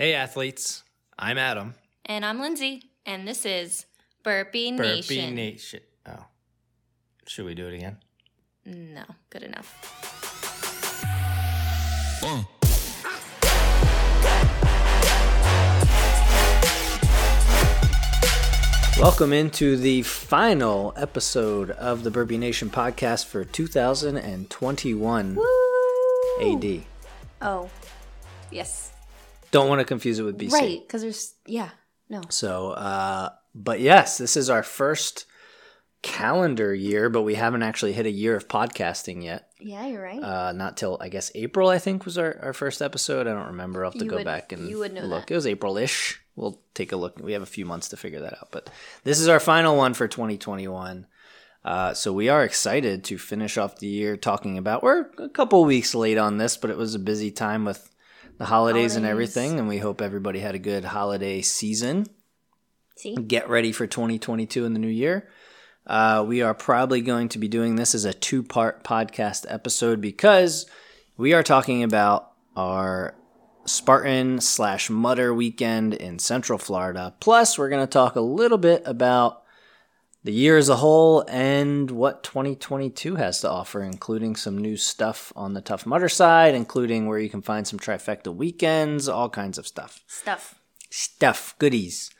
Hey, athletes. I'm Adam. And I'm Lindsay, and this is Burpee, Nation. Burpee Nation. Nation. Oh. Should we do it again? no, good enough. Welcome into the final episode of the Burpee Nation podcast for 2021 AD. Oh, yes. Don't want to confuse it with BC. Right, because there's, yeah, no. So, uh, but yes, this is our first calendar year, but we haven't actually hit a year of podcasting yet. Yeah, you're right. Uh, not till I guess April. I think was our, our first episode. I don't remember. I'll have to You go would- back and you would know look. that. It was April-ish. We'll take a look. We have a few months to figure that out. But this is our final one for 2021. Uh, so we are excited to finish off the year talking about. We're a couple weeks late on this, but it was a busy time with the holidays, and everything, and we hope everybody had a good holiday season See? get ready for 2022 in the new year. Uh, we are probably going to be doing this as a two part podcast episode because we are talking about our Spartan slash Mudder weekend in Central Florida. Plus, we're going to talk a little bit about the year as a whole and what 2022 has to offer, including some new stuff on the Tough Mudder side, including where you can find some trifecta weekends, all kinds of stuff Stuff. stuff, goodies.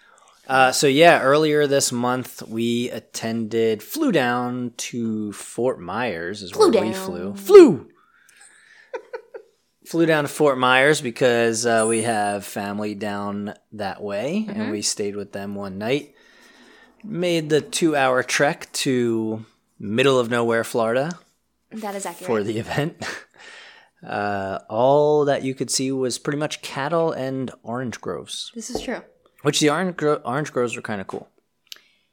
Uh, so yeah, earlier this month we attended, flew down to Fort Myers is Flew where we flew. Flew. flew down to Fort Myers because uh, we have family down that way, Mm-hmm. and we stayed with them one night. Made the two-hour trek to middle of nowhere, Florida, That is accurate. for the event. Uh, all that you could see was pretty much cattle and orange groves. this is true. Which the orange gro- orange groves are kind of cool.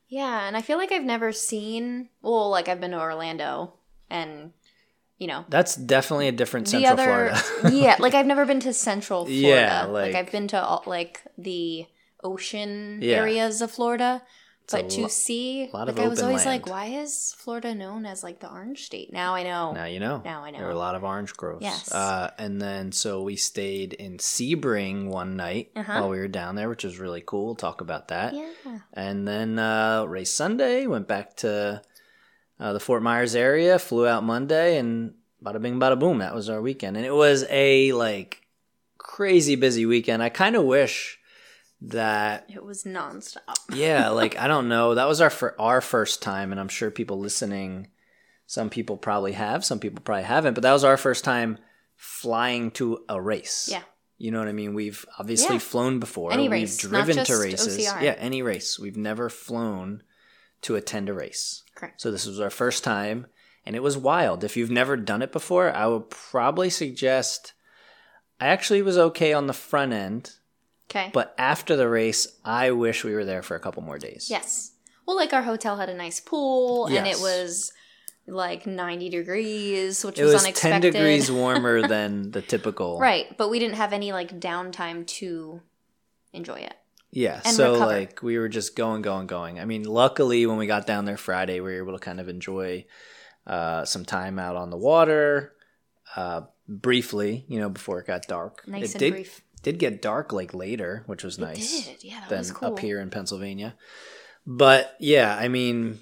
Yeah, and I feel like I've never seen, well, like I've been to Orlando and, you know, That's definitely a different Central other, Florida. yeah, like I've never been to Central Florida. Yeah, like, like- I've been to all, like the ocean Yeah. areas of Florida, but to lo- see, like I was always like, why is Florida known as like the Orange State? Now I know. now you know. Now I know. There were a lot of orange groves. Yes. Uh, and then so we stayed in Sebring one night Uh-huh. while we were down there, which was really cool. We'll talk about that. Yeah. And then uh, race Sunday, went back to uh, the Fort Myers area, flew out Monday, and bada bing, bada boom. That was our weekend, and it was a like crazy busy weekend. I kind of wish that It was nonstop. yeah, like I don't know. That was our fir- our first time, and I'm sure people listening, some people probably have, some people probably haven't, but that was our first time flying to a race. Yeah. You know what I mean? We've obviously Yeah. flown before. Any We've race, not driven to races. OCR. Yeah, any race. We've never flown to attend a race. Correct. So this was our first time, and it was wild. If you've never done it before, I would probably suggest. I actually was okay on the front end, Okay. but after the race, I wish we were there for a couple more days. yes. Well, like our hotel had a nice pool, and it was like 90 degrees, which It was, was unexpected. 10 degrees warmer than the typical. Right, but we didn't have any like downtime to enjoy it. Yeah. And so, recover. like, we were just going, going, going. I mean, luckily, when we got down there Friday, we were able to kind of enjoy uh, some time out on the water uh, briefly, you know, before it got dark. Nice it and did, brief. Did get dark, like, later, which was nice. Did yeah, that than was cool. up here in Pennsylvania. But yeah, I mean,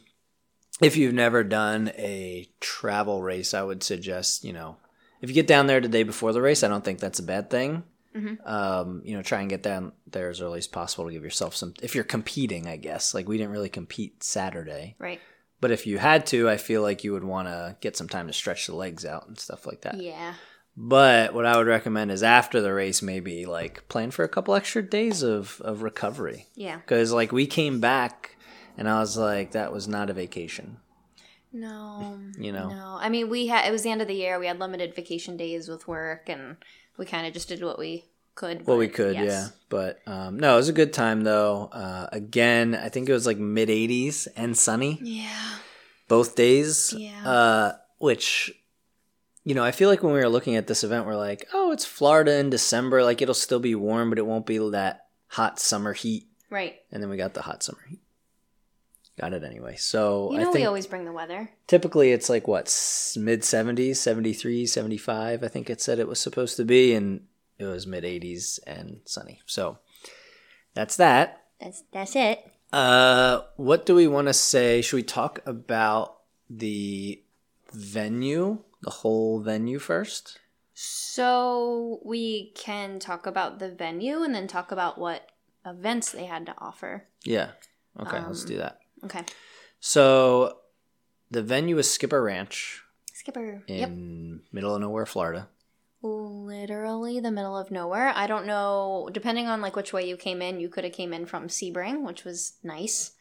if you've never done a travel race, I would suggest you know if you get down there the day before the race, I don't think that's a bad thing. Mhm. Um, you know, try and get down there as early as possible to give yourself some. If you're competing, I guess like we didn't really compete Saturday, Right. but if you had to, I feel like you would want to get some time to stretch the legs out and stuff like that. Yeah. But what I would recommend is after the race, maybe like plan for a couple extra days of of recovery Yeah. because like we came back and I was like, that was not a vacation. No. You know? No. I mean, we had it was the end of the year. We had limited vacation days with work, and we kind of just did what we could. Well, we could, yes. yeah. But um, no, it was a good time though. Uh, again, I think it was like mid 80s and sunny Yeah. both days. Yeah. Uh, which, you know, I feel like when we were looking at this event, we're like, oh, it's Florida in December. Like it'll still be warm, but it won't be that hot summer heat. Right. And then we got the hot summer heat. Got it anyway. So You I know, think we always bring the weather. typically it's like what mid 70s 73 75 i think it said it was supposed to be and it was mid 80s and sunny. So that's that. That's that's it. Uh, what do we want to say? Should we talk about the venue, the whole venue first? So we can talk about the venue and then talk about what events they had to offer. Yeah. Okay, let's do that. Okay. So the venue is Skipper Ranch Skipper. in Yep. middle of nowhere, Florida. Literally the middle of nowhere. I don't know. Depending on like which way you came in, you could have came in from Sebring, which was nice.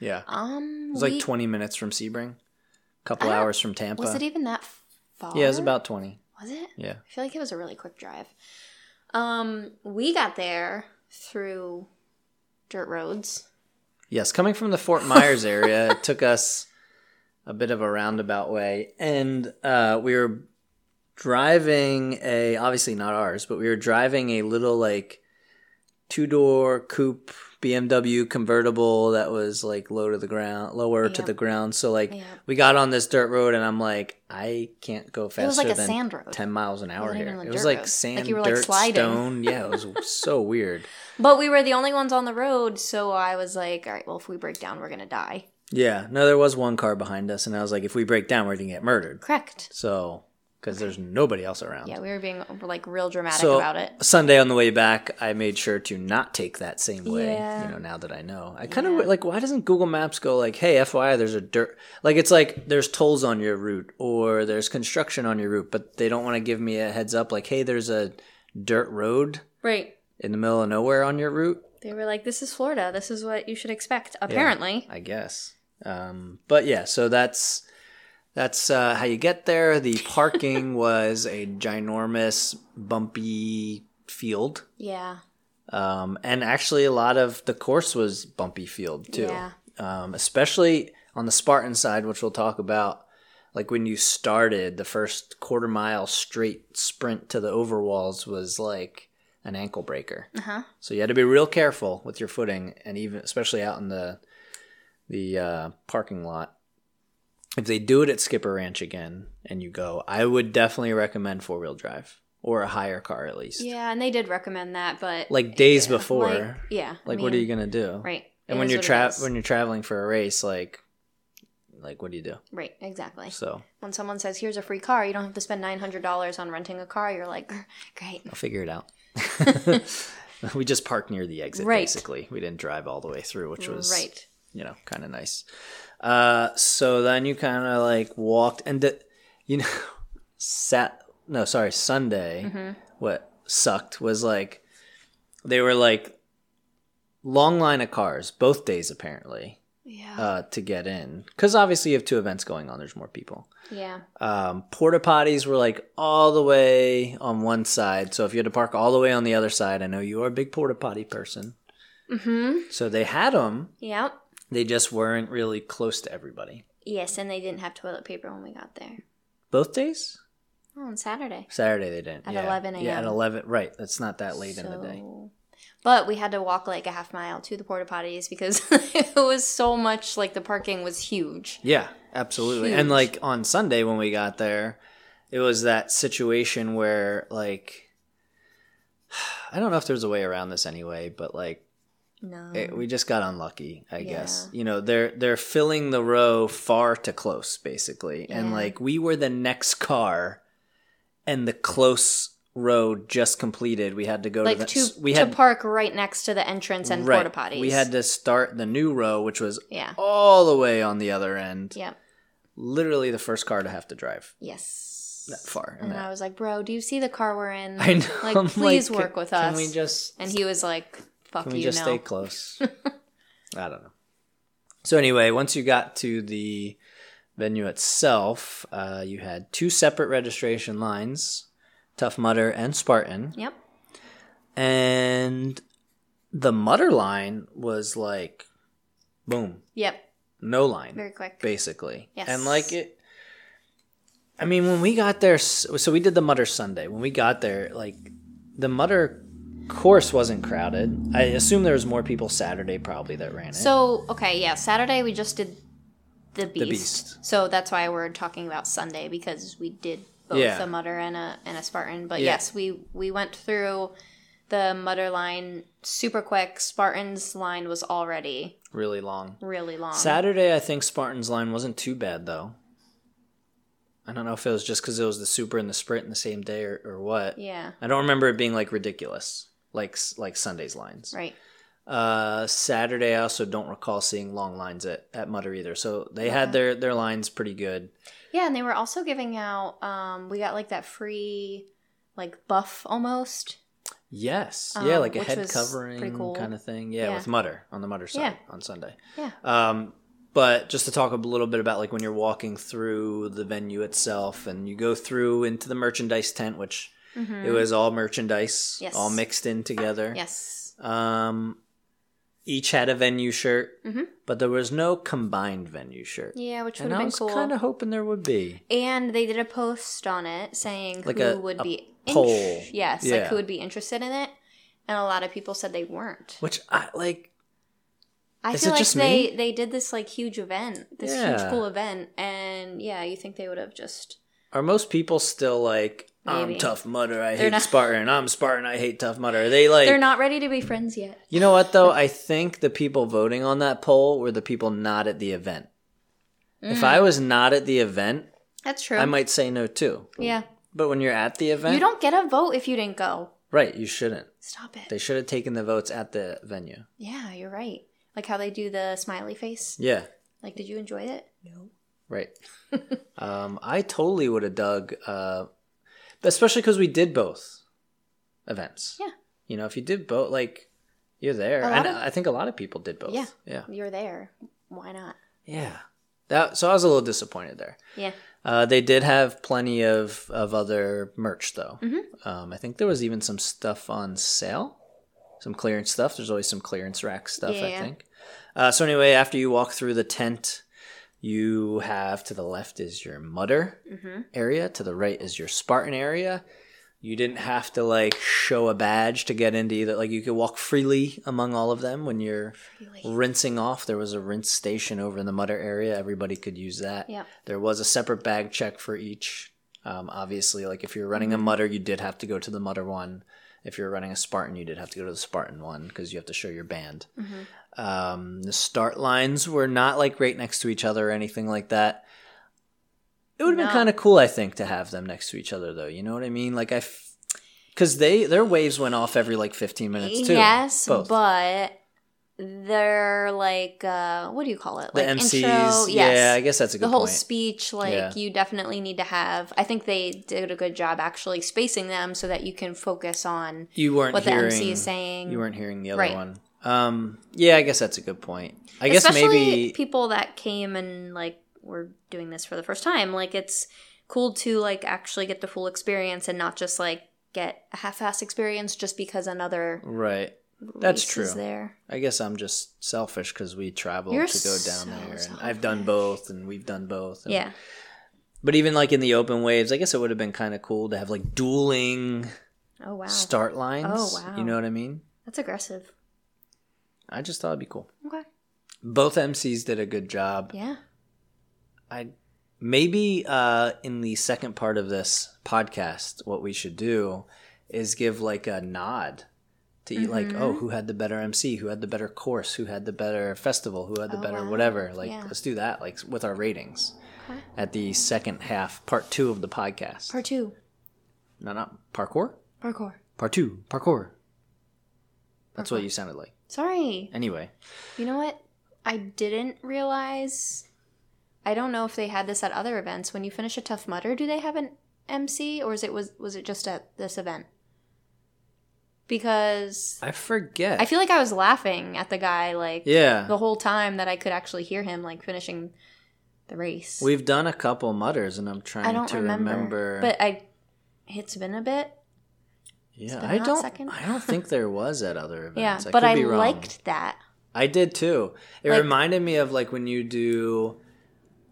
Yeah. Um, It was like 20 minutes from Sebring, a couple hours from Tampa. Was it even that far? yeah, it was about 20. Was it? Yeah. I feel like it was a really quick drive. Um, we got there through dirt roads. Yes, coming from the Fort Myers area, it took us a bit of a roundabout way, and uh, we were driving a obviously not ours, but we were driving a little like two door coupe BMW convertible that was like low to the ground, lower to the ground. So like Yeah. we got on this dirt road, and I'm like, I can't go faster It was like a than sand road. ten miles an hour here. It was like road. sand, Like you were, like, sliding. stone. Yeah, it was so weird. But we were the only ones on the road, so I was like, all right, well, if we break down, we're gonna die. Yeah, no, there was one car behind us, and I was like, if we break down, we're gonna get murdered. Correct. So, because there's nobody else around. Yeah, we were being like real dramatic so about it. Sunday on the way back, I made sure to not take that same way. Yeah. You know, now that I know, I kind Yeah. of like. Why doesn't Google Maps go like, "Hey, FYI, there's a dirt like it's like there's tolls on your route or there's construction on your route, but they don't want to give me a heads up like, hey, there's a dirt road Right. in the middle of nowhere on your route." They were like, this is Florida. This is what you should expect. Apparently. I guess. Um, but yeah, so that's that's uh, how you get there. The parking was a ginormous, bumpy field, Yeah. um, and actually a lot of the course was bumpy field too. Yeah. Um, especially on the Spartan side, which we'll talk about. Like when you started, the first quarter mile straight sprint to the overwalls was like an ankle breaker. Uh huh. So you had to be real careful with your footing, and even especially out in the the uh, parking lot. If they do it at Skipper Ranch again, and you go, I would definitely recommend four wheel drive or a higher car at least. Yeah, and they did recommend that, but Like days yeah, before, Like, like, yeah. I what are you gonna do? Right. And It when you're tra- when you're traveling for a race, like like what do you do? Right. Exactly. So When someone says, "Here's a free car," you don't have to spend nine hundred dollars on renting a car. You're like, great. I'll figure it out. we just parked near the exit, Right. basically. We didn't drive all the way through, which was right. you know, kind of nice. Uh, so then you kind of like walked and the, you know, sat, no, sorry, Sunday, Mm-hmm. what sucked was like, they were like long line of cars both days apparently, Yeah. uh, to get in. Cause obviously you have two events going on. There's more people. yeah. Um, porta potties were like all the way on one side. So if you had to park all the way on the other side, I know you are a big porta potty person. Mm-hmm. So they had them. Yep. They just weren't really close to everybody. Yes, and they didn't have toilet paper when we got there. Both days? Oh, on Saturday. Saturday they didn't. At yeah. 11 Yeah, at 11. Right. That's not that late in the day. But we had to walk like a half mile to the porta potties because it was so much like the parking was huge. Yeah, absolutely. And like on Sunday when we got there, it was that situation where like I don't know if there's a way around this anyway, but like No. it, we just got unlucky, I Yeah. guess. You know, they're they're filling the row far to close basically. And like we were the next car and the close row just completed. We had to go like to the to, we to had park right next to the entrance and right, porta potties. We had to start the new row which was Yeah. all the way on the other end. Yep. Literally the first car to have to drive Yes. that far. And that- I was like, bro, do you see the car we're in? I know. Like, I'm please like, work can- with Can us. we just and he was like, fuck can we you just no. stay close? I don't know. So anyway, once you got to the venue itself, uh, you had two separate registration lines, Tough Mudder and Spartan, Yep. and the Mudder line was like, boom, Yep. no line, Very quick. basically. Yes. And like it. I mean, when we got there, so we did the Mudder Sunday. When we got there, like the Mudder course wasn't crowded. I assume there was more people Saturday probably that ran it. So, okay, yeah, Saturday we just did the Beast. The Beast. So that's why we're talking about Sunday because we did both Yeah. a Mudder and a and a Spartan. But Yeah. yes, we we went through the Mudder line super quick. Spartan's line was already Really long. really long. Saturday, I think Spartan's line wasn't too bad though. I don't know if it was just because it was the super and the sprint in the same day or, or what. Yeah. I don't remember it being like ridiculous, like like Sunday's lines. Right. Uh, Saturday, I also don't recall seeing long lines at, at Mudder either. So they had their their lines pretty good. Yeah, and they were also giving out. Um, we got like that free, like buff almost. Yes, yeah, Um, like a head covering cool. kind of thing. Yeah, Yeah. with Mudder on the Mudder side Yeah. on Sunday. Yeah. Um, but just to talk a little bit about like when you're walking through the venue itself, and you go through into the merchandise tent, which it was all merchandise, Mm-hmm. Yes. all mixed in together. Yes. Um, each had a venue shirt, Mhm. but there was no combined venue shirt. Yeah, which would have I was kind of hoping there would be. And they did a post on it saying Like who a- would a be poll. yes, like who would be interested in it. And a lot of people said they weren't. Which I like. I Is feel like they me? they did this like huge event, this huge Yeah. cool event, and yeah, you think they would have just Are most people still like, I'm Tough Mudder, I They're hate not- Spartan, I'm Spartan, I hate Tough Mudder? Are they like. they're not ready to be friends yet. You know what though? I think the people voting on that poll were the people not at the event. If I was not at the event, That's true. I might say no too. yeah, But when you're at the event, you don't get a vote if you didn't go. right? You shouldn't. Stop it. They should have taken the votes at the venue. yeah, you're right. Like how they do the smiley face. Yeah, Like, did you enjoy it? No. right. um, I totally would have dug, uh, especially because we did both events. Yeah. You know, if you did both, like you're there, and of- I think a lot of people did both. Yeah. yeah, You're there. Why not? yeah. That so I was a little disappointed there. Yeah. Uh, they did have plenty of, of other merch though. Mm-hmm. Um, I think there was even some stuff on sale, some clearance stuff. There's always some clearance rack stuff. Yeah. I think. Uh, so anyway, after you walk through the tent, you have to the left is your Mudder Mm-hmm. area. To the right is your Spartan area. You didn't have to like show a badge to get into either. Like you could walk freely among all of them when you're Freely. rinsing off. There was a rinse station over in the Mudder area. Everybody could use that. Yep. There was a separate bag check for each. Um, obviously, like if you're running Mm-hmm. a Mudder, you did have to go to the Mudder one. If you're running a Spartan, you did have to go to the Spartan one because you have to show your band. Mm-hmm. Um, the start lines were not like right next to each other or anything like that. It would have No. been kind of cool, I think, to have them next to each other, though. You know what I mean? Like I, because they their waves went off every like 15 minutes too. Yes, Both. but they're like uh what do you call it? the Like MCs, intro, yes. yeah, I guess that's a good the whole point. speech, like Yeah. you definitely need to have. I think they did a good job actually spacing them so that you can focus on you weren't what the MC is saying. You weren't hearing the other Right. one. Um, yeah, I guess that's a good point. I guess maybe people that came and like were doing this for the first time. Like it's cool to like actually get the full experience and not just like get a half-ass experience just because another right. That's true. there. I guess I'm just selfish because we traveled You're to go down so there, and I've done both, and we've done both. and- Yeah. But even like in the open waves, I guess it would have been kind of cool to have like dueling Oh wow. start lines. Oh, wow. You know what I mean? That's aggressive. I just thought it'd be cool. Okay. Both MCs did a good job. Yeah. I maybe uh, in the second part of this podcast, what we should do is give like a nod to eat like, Mm-hmm. oh, who had the better MC, who had the better course, who had the better festival, who had the Oh, better wow. whatever. Like, Yeah. let's do that, like with our ratings Okay. at the second half, part two of the podcast. Part two. no, not parkour. Parkour. Part two, parkour. That's what you sounded like. Sorry. Anyway, You know what? I didn't realize. I don't know if they had this at other events. When you finish a Tough Mudder, do they have an MC, or is it was was it just at this event? Because I forget. I feel like I was laughing at the guy like yeah, the whole time that I could actually hear him like finishing the race. we've done a couple Mudders, and I'm trying I don't to remember, remember. but I it's been a bit. Yeah, I don't. second. I don't think there was at other events. Yeah, I but could I be wrong. liked that. I did too. It Like- reminded me of like when you do.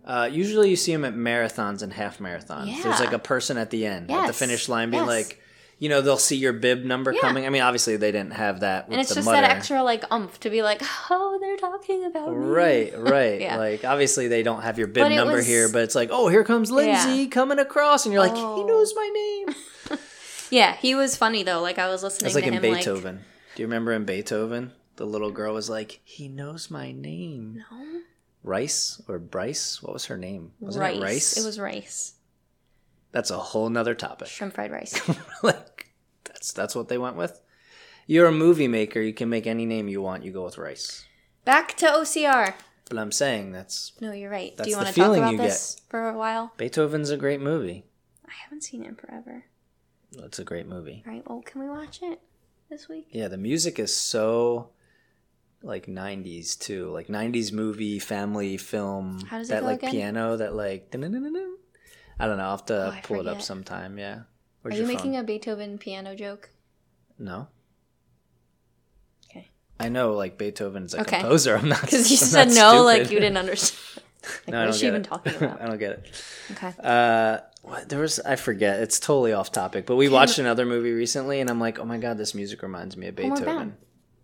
Uh, usually, you see them at marathons and half marathons. There's like a person at the end, at the finish line, being yes. like, you know they'll see your bib number Yeah. coming. I mean, obviously they didn't have that. With and it's just Mudder. that extra like umph to be like, oh, they're talking about me. Right, right. Yeah. Like obviously they don't have your bib number was- here, but it's like, oh, here comes Lindsay Yeah. coming across, and you're like, he Oh. knows my name. Yeah, he was funny though. Like I was listening It's like to in him Beethoven. Do you remember in Beethoven, the little girl was like, he knows my name. no Rice or Bryce? What was her name? Wasn't rice. it Rice? It was rice. That's a whole nother topic. Shrimp fried rice. like that's that's what they went with. You're a movie maker. You can make any name you want. You go with Rice. Back to OCR. But I'm saying that's No, you're right. That's Do you want to talk about this for a while? Beethoven's a great movie. I haven't seen it in forever. It's a great movie. All right. Well, can we watch it this week? Yeah, the music is so like 90s too. Like 90s movie, family film. How does it that go like again? piano that like. I don't know. I'll have to Oh, pull it up sometime. Yeah. Are you making phone? a Beethoven piano joke? No. Okay. I know like Beethoven's a Okay. composer. I'm not Because you I'm said no, like you didn't understand. Like, No, I don't she even it. talking about? I don't get it. Okay. Uh, what, there was I forget. It's totally off topic. But we watched another movie recently, and I'm like, oh my god, this music reminds me of Beethoven.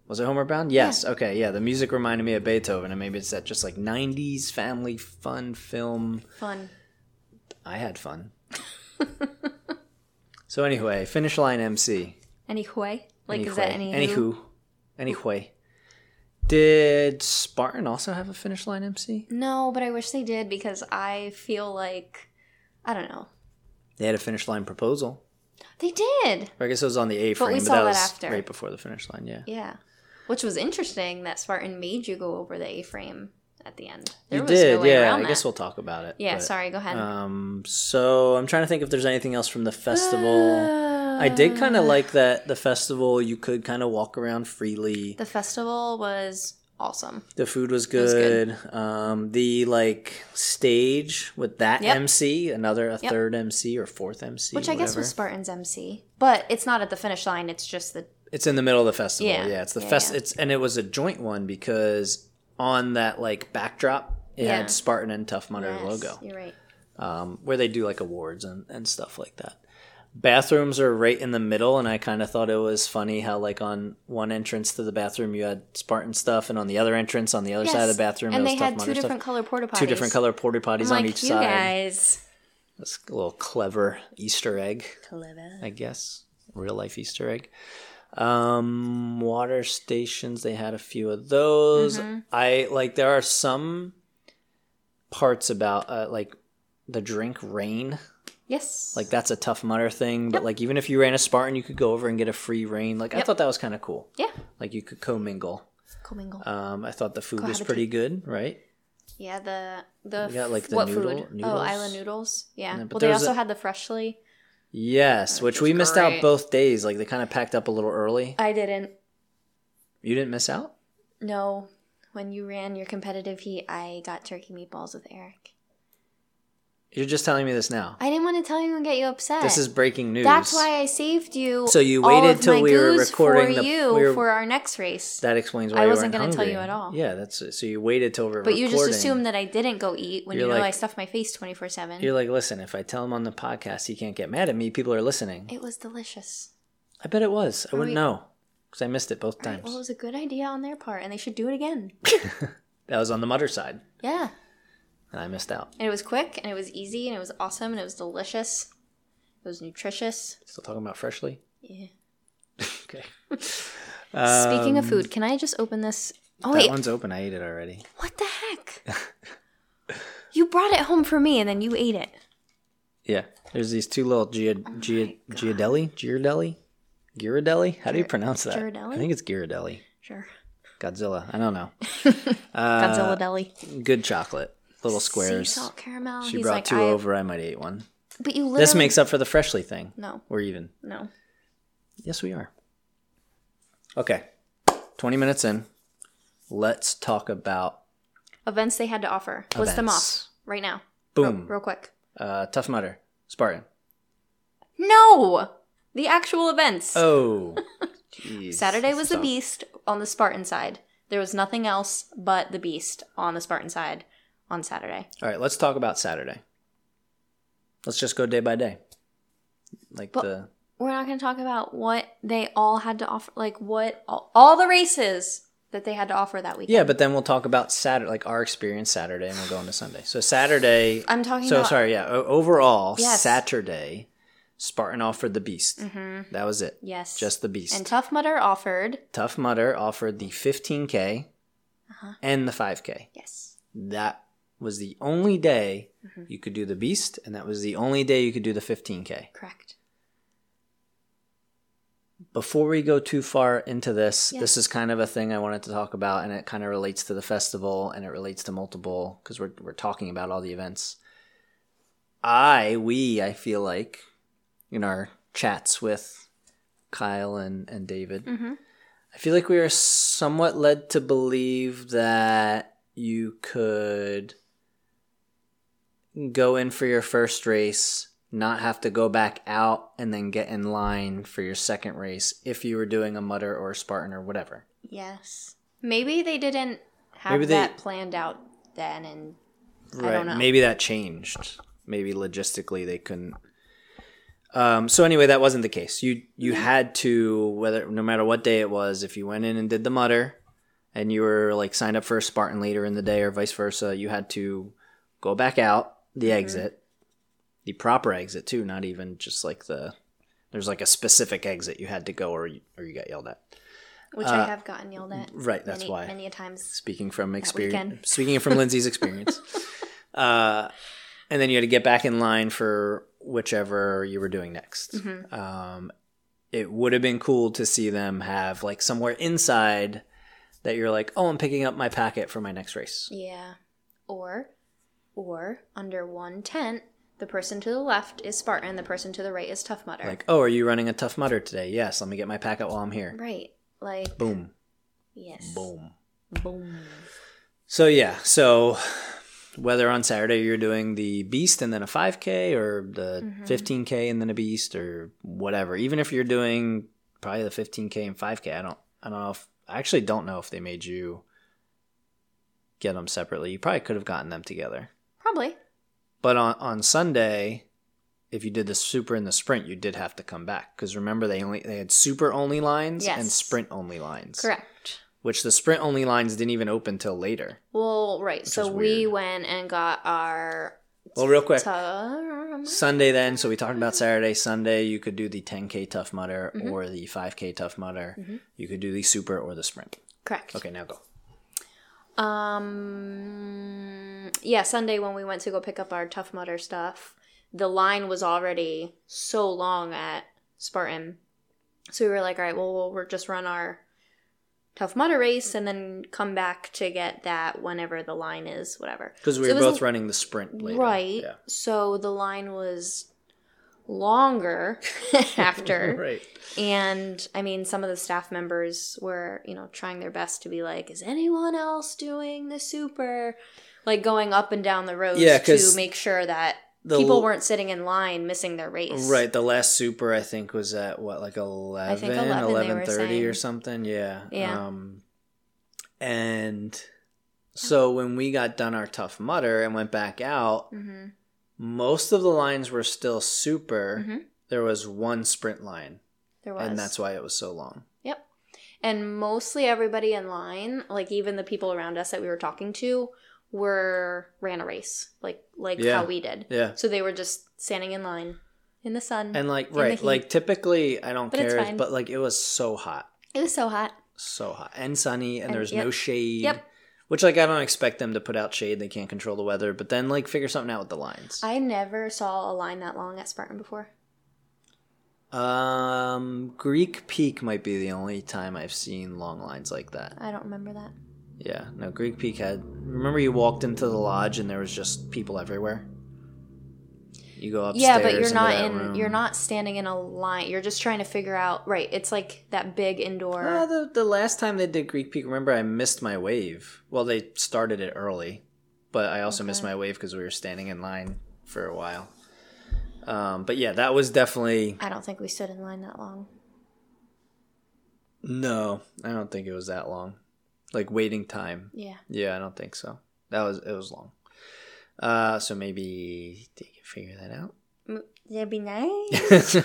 Was it Homeward Bound? Yes. Okay. Yeah. The music reminded me of Beethoven, and maybe it's that just like '90s family fun film. Fun. I had fun. so anyway, finish line MC. Anyway, like is that any? Anywho. Anyway. Did Spartan also have a finish line MC? No, but I wish they did because I feel like I don't know. They had a finish line proposal. They did. Or I guess it was on the A frame, but, we but, saw that that was after. right before the finish line. Yeah. Yeah. Which was interesting that Spartan made you go over the A frame at the end. There you did, no yeah. I guess we'll talk about it. Yeah, but, sorry, go ahead. Um, so I'm trying to think if there's anything else from the festival. I did kind Uh. of like that the festival you could kind of walk around freely. the festival was awesome. The food was was good. good. Um, the like stage with that Yep. MC, another a Yep. third MC or fourth MC, Which I guess was Spartan's MC. But it's not at the finish line, it's just the It's in the middle of the festival. Yeah, Yeah. it's the Yeah, fest. yeah. It's and it was a joint one because on that like backdrop, it Yeah. had Spartan and Tough Mudder Yes, logo. You're right. um, where they do like awards and, and stuff like that. Bathrooms are right in the middle, and I kind of thought it was funny how, like, on one entrance to the bathroom, you had Spartan stuff, and on the other entrance, on the other side of the bathroom, and it was they had two Mudder stuff. different color porta potties. two different color porta potties I'm on like, each you side. guys. That's a little clever Easter egg, Clever. I guess, real life Easter egg. Um, water stations, they had a few of those. Mm-hmm. I like. There are some parts about uh, like the drink rain Yes. like that's a Tough Mudder thing but Yep. like even if you ran a spartan you could go over and get a free rain like i thought that was kind of cool Yeah. like you could commingle Commingle. um i thought the food was pretty good right yeah, the the We got, like, the what noodle- food? noodles. Oh, island noodles. Yeah. Yeah, well, they also a- had the freshly. yes which was we missed out both days like they kind of packed up a little early I didn't. you didn't miss out No, when you ran your competitive heat, I got turkey meatballs with Eric. You're just telling me this now I didn't want to tell you and get you upset. this is breaking news That's why I saved you. So you waited till we were recording for the- you we were- for our next race. that explains why I wasn't gonna tell you at all. yeah that's so you waited till we were but you just recording. assumed that I didn't go eat when You're you know like- I stuffed my face twenty four seven. you're like listen if i tell him on the podcast he can't get mad at me people are listening It was delicious. i bet it was i Are wouldn't we- know because i missed it both Right, times well, it was a good idea on their part, and they should do it again. That was on the Mudder side, yeah, and I missed out. and it was quick, and it was easy, and it was awesome, and it was delicious. It was nutritious. Still talking about freshly. Yeah. Okay. Speaking of Um, food, can I just open this? Oh that wait, one's open. I ate it already. what the heck? you brought it home for me, and then you ate it. Yeah. There's these two little Gia, Gia, Giardelli, Giardelli, Ghirardelli. How do you pronounce that? Ghirardelli? I think it's Ghirardelli. Sure. Godzilla. I don't know. Godzilla deli. Good chocolate. Little squares. Sea salt caramel. She He's brought like, two I, over. I might eat one. But you literally. This makes up for the freshly thing. No, We're even. no. Yes, we are. Okay. 20 minutes in. Let's talk about Events they had to offer. List them Events. off right now. boom. Real, real quick. Uh, Tough Mudder. Spartan. No! The actual events. Oh. Jeez. Saturday was the Beast on the Spartan side. There was nothing else but the Beast on the Spartan side on Saturday. All right, let's talk about Saturday. Let's just go day by day. Like But- the we're not going to talk about what they all had to offer, like what all, all the races that they had to offer that weekend. Yeah, but then we'll talk about Saturday, like our experience Saturday, and we'll go into Sunday. So Saturday, I'm talking so about sorry, yeah. Overall, Yes. Saturday, Spartan offered the Beast. That was it. yes, Just the Beast. and Tough Mudder offered Tough Mudder offered the 15k Uh-huh. and the 5k. yes, That was the only day Mm-hmm. you could do the Beast, and that was the only day you could do the 15k. correct. Before we go too far into this, Yes. this is kind of a thing I wanted to talk about, and it kind of relates to the festival and it relates to multiple because we're we're talking about all the events. I we I feel like in our chats with Kyle and and David, Mm-hmm. I feel like we are somewhat led to believe that you could go in for your first race, not have to go back out, and then get in line for your second race if you were doing a Mudder or a Spartan or whatever. Yes, maybe they didn't have Maybe they- that planned out then, and I don't know. Maybe that changed. Maybe logistically they couldn't. Um, so anyway, that wasn't the case. You you had to whether no matter what day it was, if you went in and did the Mudder, and you were like signed up for a Spartan later in the day or vice versa, you had to go back out the exit, the proper exit too, not even just like the. There's like a specific exit you had to go, or you, or you got yelled at. which uh, I have gotten yelled at. right, that's many, why. many a times. Speaking from experience, speaking from Lindsay's experience, uh, and then you had to get back in line for whichever you were doing next. Mm-hmm. Um, it would have been cool to see them have like somewhere inside that you're like, oh, I'm picking up my packet for my next race. Yeah, or or under one tent, the person to the left is Spartan, the person to the right is Tough Mudder. Like, oh, are you running a Tough Mudder today? Yes, let me get my packet while I'm here. right, like Boom, yes, boom. boom. So yeah, so whether on Saturday you're doing the beast and then a 5k or the Mm-hmm. 15k and then a beast or whatever, even if you're doing probably the 15k and 5k, I don't I don't know if I actually don't know if they made you get them separately. You probably could have gotten them together. Probably. But on on Sunday, if you did the super and the sprint, you did have to come back because remember they only they had super only lines and sprint only lines. Correct. Which the sprint only lines didn't even open till later. Well, right. so we went and got our Well, real quick, Sunday then, so we talked about Saturday. Sunday, you could do the 10K Tough Mudder Mm-hmm. or the 5K Tough Mudder. You could do the Super or the Sprint. Correct. Okay, now go. Um. Yeah, Sunday when we went to go pick up our Tough Mudder stuff, the line was already so long at Spartan, so we were like, all right, well, we'll we'll just run our Tough Mudder race and then come back to get that whenever the line is, whatever. Because we So were both running the Sprint later. Right. Yeah. So the line was longer after. Right. And I mean, some of the staff members were, you know, trying their best to be like, is anyone else doing the super? Like going up and down the roads Yeah, to make sure that the people weren't sitting in line missing their race. Right. The last Super, I think, was at what, like 11, think 11 they were 11.30 or something? Yeah. Yeah. Um, and so when we got done our Tough Mudder and went back out, hmm most of the lines were still Super. Mhm. There was one Sprint line, There was. and that's why it was so long. Yep. And mostly everybody in line, like even the people around us that we were talking to, were ran a race, like like Yeah. how we did. Yeah. So they were just standing in line in the sun. And like right, like typically I don't But care, but like it was so hot, it was so hot. so hot and sunny, and, And- there's yep. no shade. Yep. Which like I don't expect them to put out shade; they can't control the weather. But then like figure something out with the lines. I never saw a line that long at Spartan before. um, Greek Peak might be the only time I've seen long lines like that. I don't remember that. Yeah, no, Greek Peak had. Remember, you walked into the lodge and there was just people everywhere. You go upstairs. yeah, but you're not in. room. You're not standing in a line. You're just trying to figure out. Right. It's like that big indoor. Uh, the the last time they did Greek Peak, remember I missed my wave. Well, they started it early, but I also missed my wave because we were standing in line for a while. Um, but yeah, that was definitely I don't think we stood in line that long. no. I don't think it was that long, like waiting time. Yeah. Yeah, I don't think so. That was it was long. Uh, so maybe they can figure that out. That'd be nice.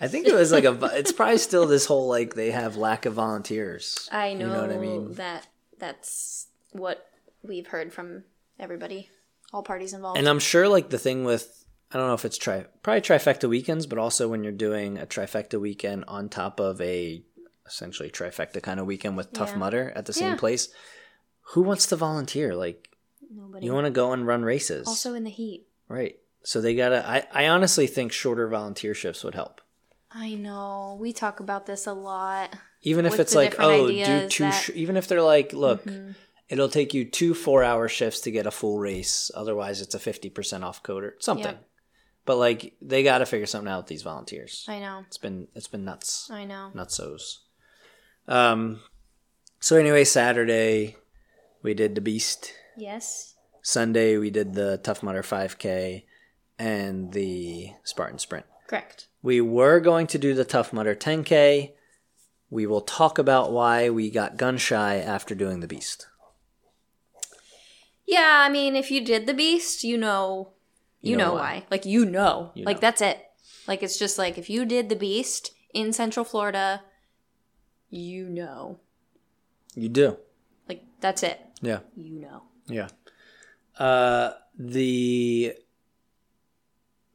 I think it was like a. It's probably still this whole like they have lack of volunteers. I know, You know what I mean? that that's what we've heard from everybody, all parties involved. And I'm sure like the thing with I don't know if it's tri probably trifecta weekends, but also when you're doing a trifecta weekend on top of a essentially trifecta kind of weekend with Tough Yeah. Mudder at the same Yeah. place, who wants to volunteer? Like Nobody. you want to go and run races, also in the heat. right? So they gotta. I I honestly think shorter volunteer shifts would help. I know. We talk about this a lot. Even if it's like, oh, do two. that- Sh- even if they're like, look, Mm-hmm. it'll take you two four-hour shifts to get a full race. Otherwise, it's a fifty percent off code or something. Yep. But like, they got to figure something out with these volunteers. I know. It's been it's been nuts, I know. nutsos. Um. So anyway, Saturday we did the Beast. Yes. Sunday we did the Tough Mudder 5K and the Spartan Sprint. Correct. We were going to do the Tough Mudder 10K. We will talk about why we got gun shy after doing the Beast. Yeah, I mean, if you did the beast, you know, you, You know know, why. why. Like you know, You like know. that's it. Like it's just like if you did the beast in Central Florida, you know, You do. like that's it. Yeah. You know. Yeah. Uh the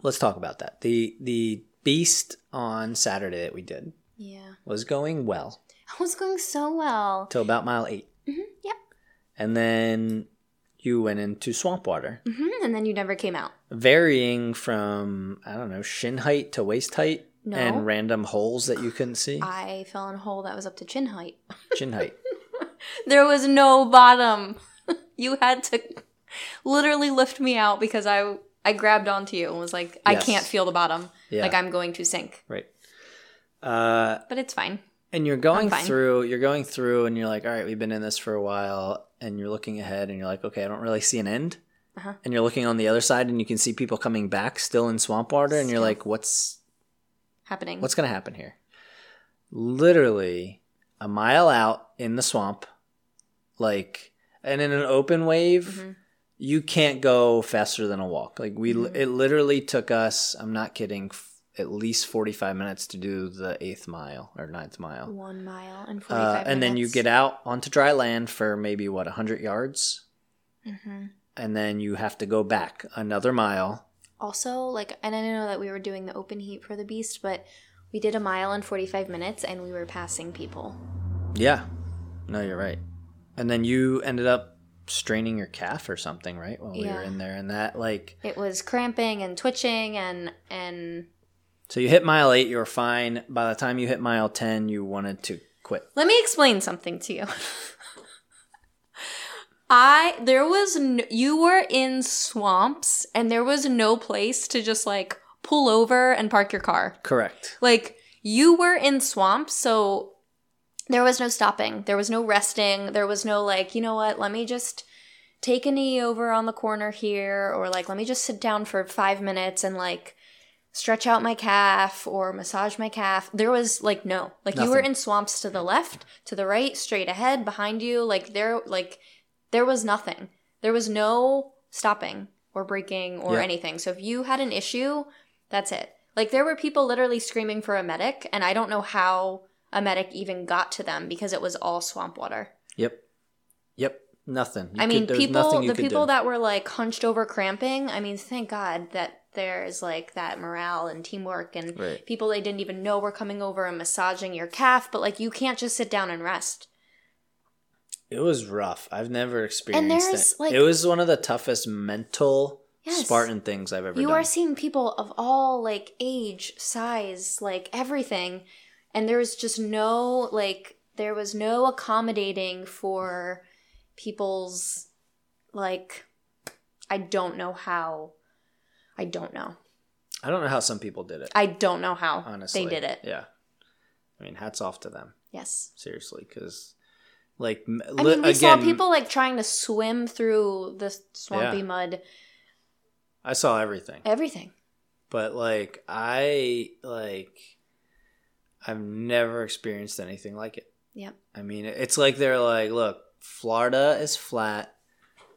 let's talk about that. The the Beast on Saturday that we did Yeah. was going well I was going so well. till about mile 8. Yep. And then you went into swamp water, hmm And then you never came out. varying from I don't know, shin height to waist height No. and random holes that you couldn't see. I fell in a hole that was up to chin height. Chin height. There was no bottom. you had to literally lift me out because I I grabbed onto you and was like, I Yes. can't feel the bottom. Yeah. Like I'm going to sink. Right. Uh But it's fine. and you're going through you're going through and you're like all right we've been in this for a while and you're looking ahead and you're like okay i don't really see an end Uh-huh. and you're looking on the other side and you can see people coming back still in swamp water and you're Still. like what's Happening. what's going to happen here literally a mile out in the swamp like and in an open wave Mhm. You can't go faster than a walk. Like we Mhm. it literally took us i'm not kidding f- at least 45 minutes to do the eighth mile or ninth mile. One mile and 45 uh, and then you get out onto dry land for maybe what 100 yards? Mhm. and then you have to go back another mile. Also, like, and I didn't know that we were doing the open heat for the beast, but we did a mile in 45 minutes and we were passing people. yeah. No you're right. And then you ended up straining your calf or something right when we were in there and that like It was cramping and twitching and and so you hit mile 8 you were fine by the time you hit mile 10 you wanted to quit Let me explain something to you. I there was no, you were in swamps and there was no place to just like pull over and park your car. correct Like you were in swamps, so there was no stopping. There was no resting. There was no like, you know what? Let me just take a knee over on the corner here or like let me just sit down for 5 minutes and like stretch out my calf or massage my calf. There was like no. Like you were in swamps to the left, to the right, straight ahead, behind you. Like there like there was nothing. There was no stopping or breaking or Yeah. anything. So if you had an issue, that's it. Like there were people literally screaming for a medic, and I don't know how a medic even got to them because it was all swamp water. yep yep nothing You I mean, was people, the people do. that were like hunched over cramping. I mean, thank God that there's like that morale and teamwork and Right. people they didn't even know were coming over and massaging your calf. But like, you can't just sit down and rest. It was rough. I've never experienced it. like- it was one of the toughest mental Yes. Spartan things I've ever you done. You are seeing people of all like age size like everything and there was just no like there was no accommodating for people's like i don't know how. I don't know. I don't know how some people did it. i don't know how honestly, they did it. Yeah, I mean, hats off to them. yes. Seriously, because like i mean we again, saw people like trying to swim through the swampy Yeah. mud. I saw everything, everything. But like I like I've never experienced anything like it. yep I mean, it's like they're like, look, Florida is flat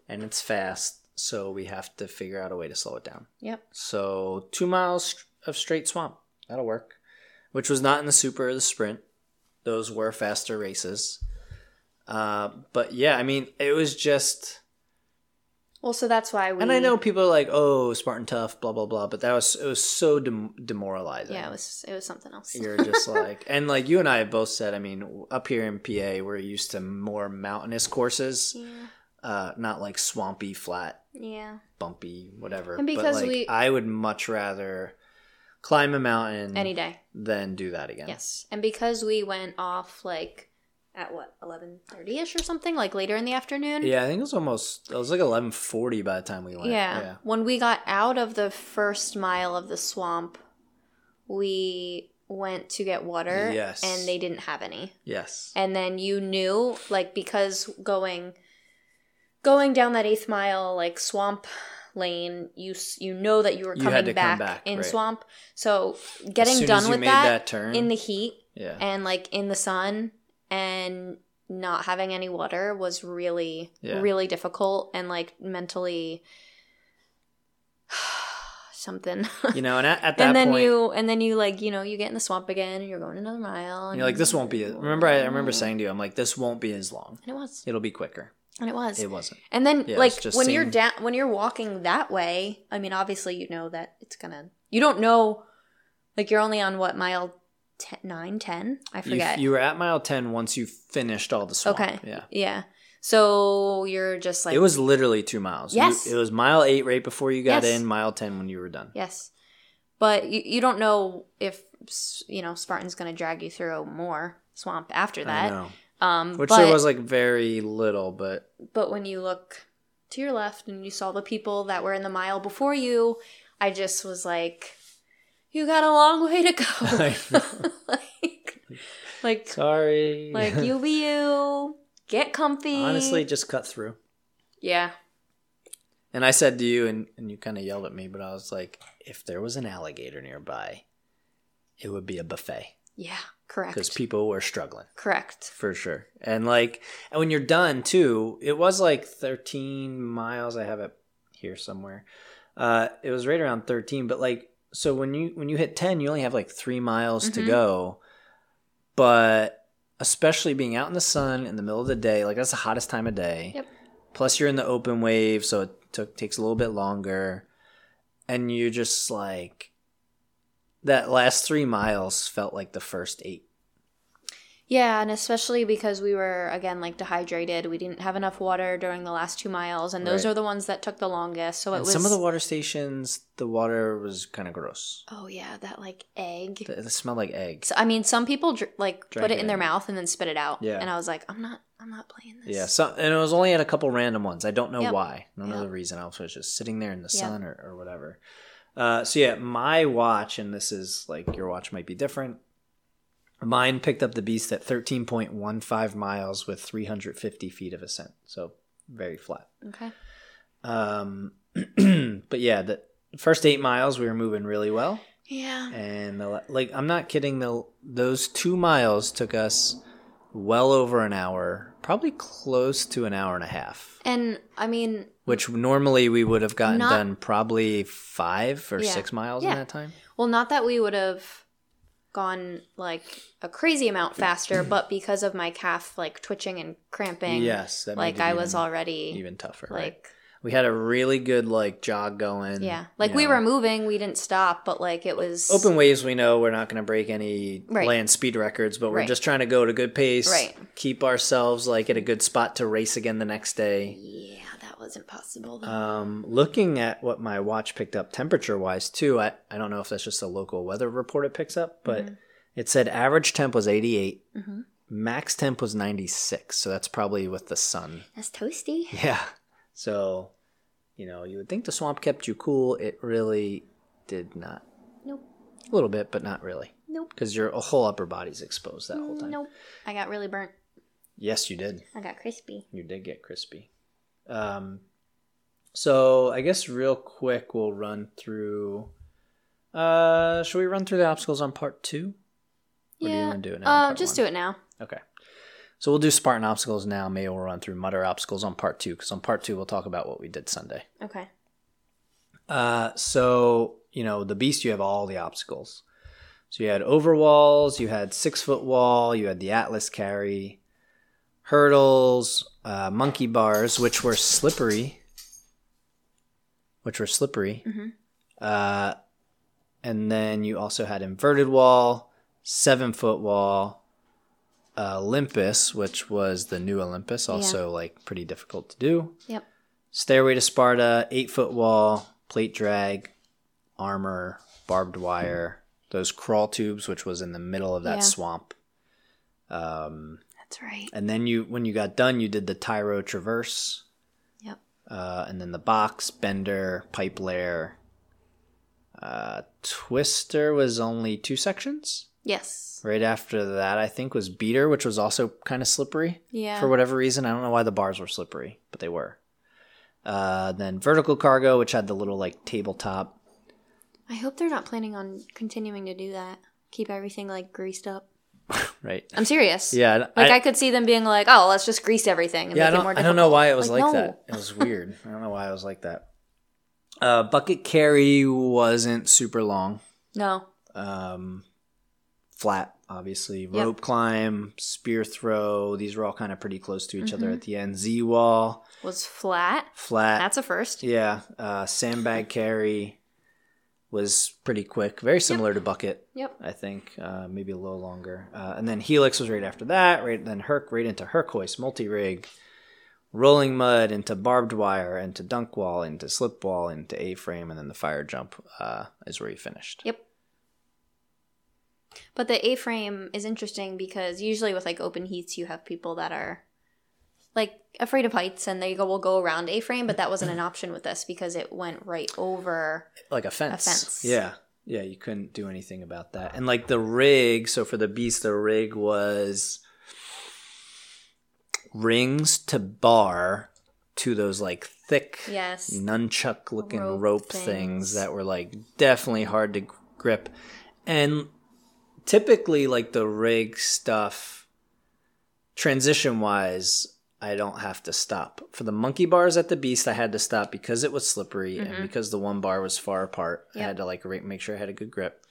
and it's fast, so we have to figure out a way to slow it down. Yep. So two miles of straight swamp. That'll work. Which was not in the super or the sprint. Those were faster races. Uh, but yeah, I mean, it was just. Well, so that's why we. And I know people are like, "Oh, Spartan tough," blah blah blah. But that was it was so dem- demoralizing. Yeah, it was it was something else. You're just like, and like you and I have both said. I mean, up here in PA, we're used to more mountainous courses, yeah. uh, not like swampy, flat, Yeah. bumpy, whatever. And because but like, we- I would much rather climb a mountain Any day. than do that again. Yes. And because we went off like at what eleven thirty ish or something, like later in the afternoon. Yeah, I think it was almost. It was like eleven forty by the time we went. Yeah. yeah. When we got out of the first mile of the swamp, we went to get water. Yes. And they didn't have any. Yes. And then you knew, like, because going going down that eighth mile, like swamp lane, you you know that you were You coming come back, back, in right. swamp. So getting done you with that, that turn, in the heat yeah. and like in the sun and not having any water was really Yeah. really difficult and like mentally something you know, and at, at that and then point, you and then you like you know you get in the swamp again and you're going another mile and you're like, this won't be. Remember, I, I remember mm. saying to you, I'm like, this won't be as long. and it was It'll be quicker. and it was It wasn't. and then Yeah, like when you're down when you're walking that way i mean obviously you know that it's gonna you don't know like you're only on what mile 10, 9 10 i You, forget you were at mile ten once you finished all the swamp. Okay. Yeah. Yeah. So you're just like it was literally two miles. You- Yes. it was mile eight right before you got Yes. in, mile ten when you were done. yes, but you, you don't know if you know Spartan's going to drag you through more swamp after I that. know. Um, Which but, there was like very little, but but when you look to your left and you saw the people that were in the mile before you, I just was like, you got a long way to go. like, like, sorry. like you be you. Get comfy. honestly just cut through. yeah. And I said to you, and, and you kind of yelled at me, but I was like, if there was an alligator nearby, it would be a buffet Yeah. Correct. because people were struggling Correct. for sure. And like, and when you're done too, it was like 13 miles. I have it here somewhere. Uh, it was right around 13, but like, so when you when you hit 10, you only have like three miles to Mhm. go. But especially being out in the sun in the middle of the day, like that's the hottest time of day. Yep. Plus, you're in the open wave, so it took takes a little bit longer, and you just like that last three miles felt like the first eight. Yeah, and especially because we were again like dehydrated, we didn't have enough water during the last two miles, and those Right. are the ones that took the longest. So it was some of the water stations, the water was kind of gross. oh yeah, that like egg. It it smelled like eggs. So, I mean, some people dr- like put it it in their in. mouth and then spit it out. Yeah. and I was like, I'm not, I'm not playing this. Yeah, so, and it was only at a couple random ones. I don't know Yep. why. I don't know the reason. I was just sitting there in the Yep. sun or, or whatever. Uh, so yeah, my watch, and this is like your watch might be different. Mine picked up the beast at 13.15 miles with 350 feet of ascent. So very flat. Okay. Um, but yeah, the first eight miles we were moving really well. Yeah. and the, like I'm not kidding. The those two miles took us well over an hour, probably close to an hour and a half, And I mean, which normally we would have gotten Not- done probably five or Yeah. six miles Yeah. in that time. well, not that we would have gone like a crazy amount faster, but because of my calf like twitching and cramping, Yes, that like I even- was already even tougher. right? like we had a really good like jog going. yeah, like we know. were moving, we didn't stop, but like it was Open waves, we know we're not going to break any Right. land speed records, but we're Right. just trying to go at a good pace, Right. keep ourselves like at a good spot to race again the next day. Wasn't possible. Though. Um, looking at what my watch picked up temperature wise too, I, I don't know if that's just a local weather report it picks up, but Mm-hmm. it said average temp was 88, Mhm. max temp was 96. So that's probably with the sun. That's toasty. Yeah. So, you know, you would think the swamp kept you cool. It really did not. Nope. A little bit, but not really. Nope. Because your whole upper body's exposed that whole time. Nope. I got really burnt. Yes, you did. I got crispy. You did get crispy. Um, so I guess real quick we'll run through. Uh, should we run through the obstacles on part two? Or do you yeah. wanna do it now Uh, just one? do it now. Okay. So we'll do Spartan obstacles now. Maybe we'll run through Mudder obstacles on part two because on part two we'll talk about what we did Sunday. Okay. Uh, so you know the beast, you have all the obstacles. So you had overwalls, you had six foot wall, you had the Atlas carry, hurdles, uh, monkey bars, which were slippery, which were slippery. Mhm. Uh, and then you also had inverted wall, seven foot wall, uh, Olympus, which was the new Olympus, also like pretty difficult to do. Yep. Stairway to Sparta, eight foot wall, plate drag, armor, barbed wire, those crawl tubes, which was in the middle of that Yeah. swamp. Um, That's right. and then you, when you got done, you did the Tyro Traverse, Yep. uh, and then the box, bender, pipe layer. Uh, Twister was only two sections. Yes. Right after that, I think was beater, which was also kind of slippery Yeah. for whatever reason. I don't know why the bars were slippery, but they were. Uh, then vertical cargo, which had the little like tabletop. I hope they're not planning on continuing to do that. Keep everything like greased up. Right. I'm serious. Yeah. Like I, could see them being like, "Oh, let's just grease everything." And yeah. I make it don't. more I don't know why it was like, no. that. It was weird. I don't know why it was like that. Uh, bucket carry wasn't super long. No. Um, flat, obviously. Rope climb, spear throw. These were all kind of pretty close to each other Mm-hmm. at the end. Z wall, Was flat. flat. That's a first. Yeah, uh, sandbag carry was pretty quick, very similar to bucket. Yep. I think uh, maybe a little longer. Uh, and then helix was right after that. Right then Herc right into Herc-hoist, multi rig, rolling mud into barbed wire, into dunk wall, into slip wall, into A frame, and then the fire jump uh, is where he finished. Yep. But the A-frame is interesting because usually with like open heats, you have people that are like afraid of heights, and they go will go around A-frame. But that wasn't an option with this because it went right over. like a fence. a fence. Yeah. Yeah, you couldn't do anything about that. And like the rig, so for the beast, the rig was rings to bar to those like thick Yes. nunchuck looking rope, Rope things. things. that were like definitely hard to grip. And typically like the rig stuff transition wise I don't have to stop. For the monkey bars at the beast I had to stop because it was slippery and mm-hmm. because the one bar was far apart. I had to like make sure I had a good grip.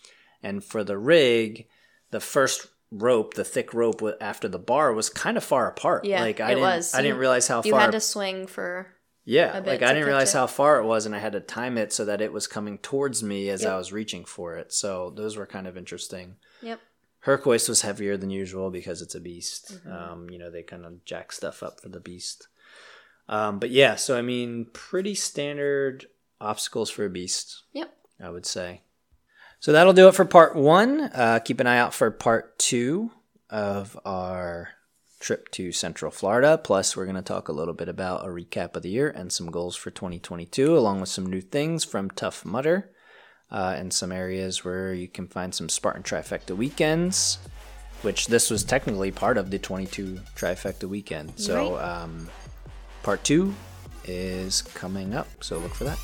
And for the rig, the first rope, the thick rope after the bar was kind of far apart. Yeah, like I it didn't was. I didn't realize how You far You had to swing for. yeah, a bit like I didn't realize it. how far it was, and I had to time it so that it was coming towards me as Yep. I was reaching for it. So those were kind of interesting. Yep. Herc-hoist was heavier than usual because it's a beast. Mm-hmm. Um, you know, they kind of jack stuff up for the beast. Um, but yeah, so I mean, pretty standard obstacles for a beast, Yep. I would say. So that'll do it for part one. Uh, keep an eye out for part two of our trip to Central Florida. Plus, we're going to talk a little bit about a recap of the year and some goals for 2022, along with some new things from Tough Mudder uh, and some areas where you can find some Spartan Trifecta weekends, which this was technically part of the 22 Trifecta weekend. So, Right. um, part two is coming up. So, look for that.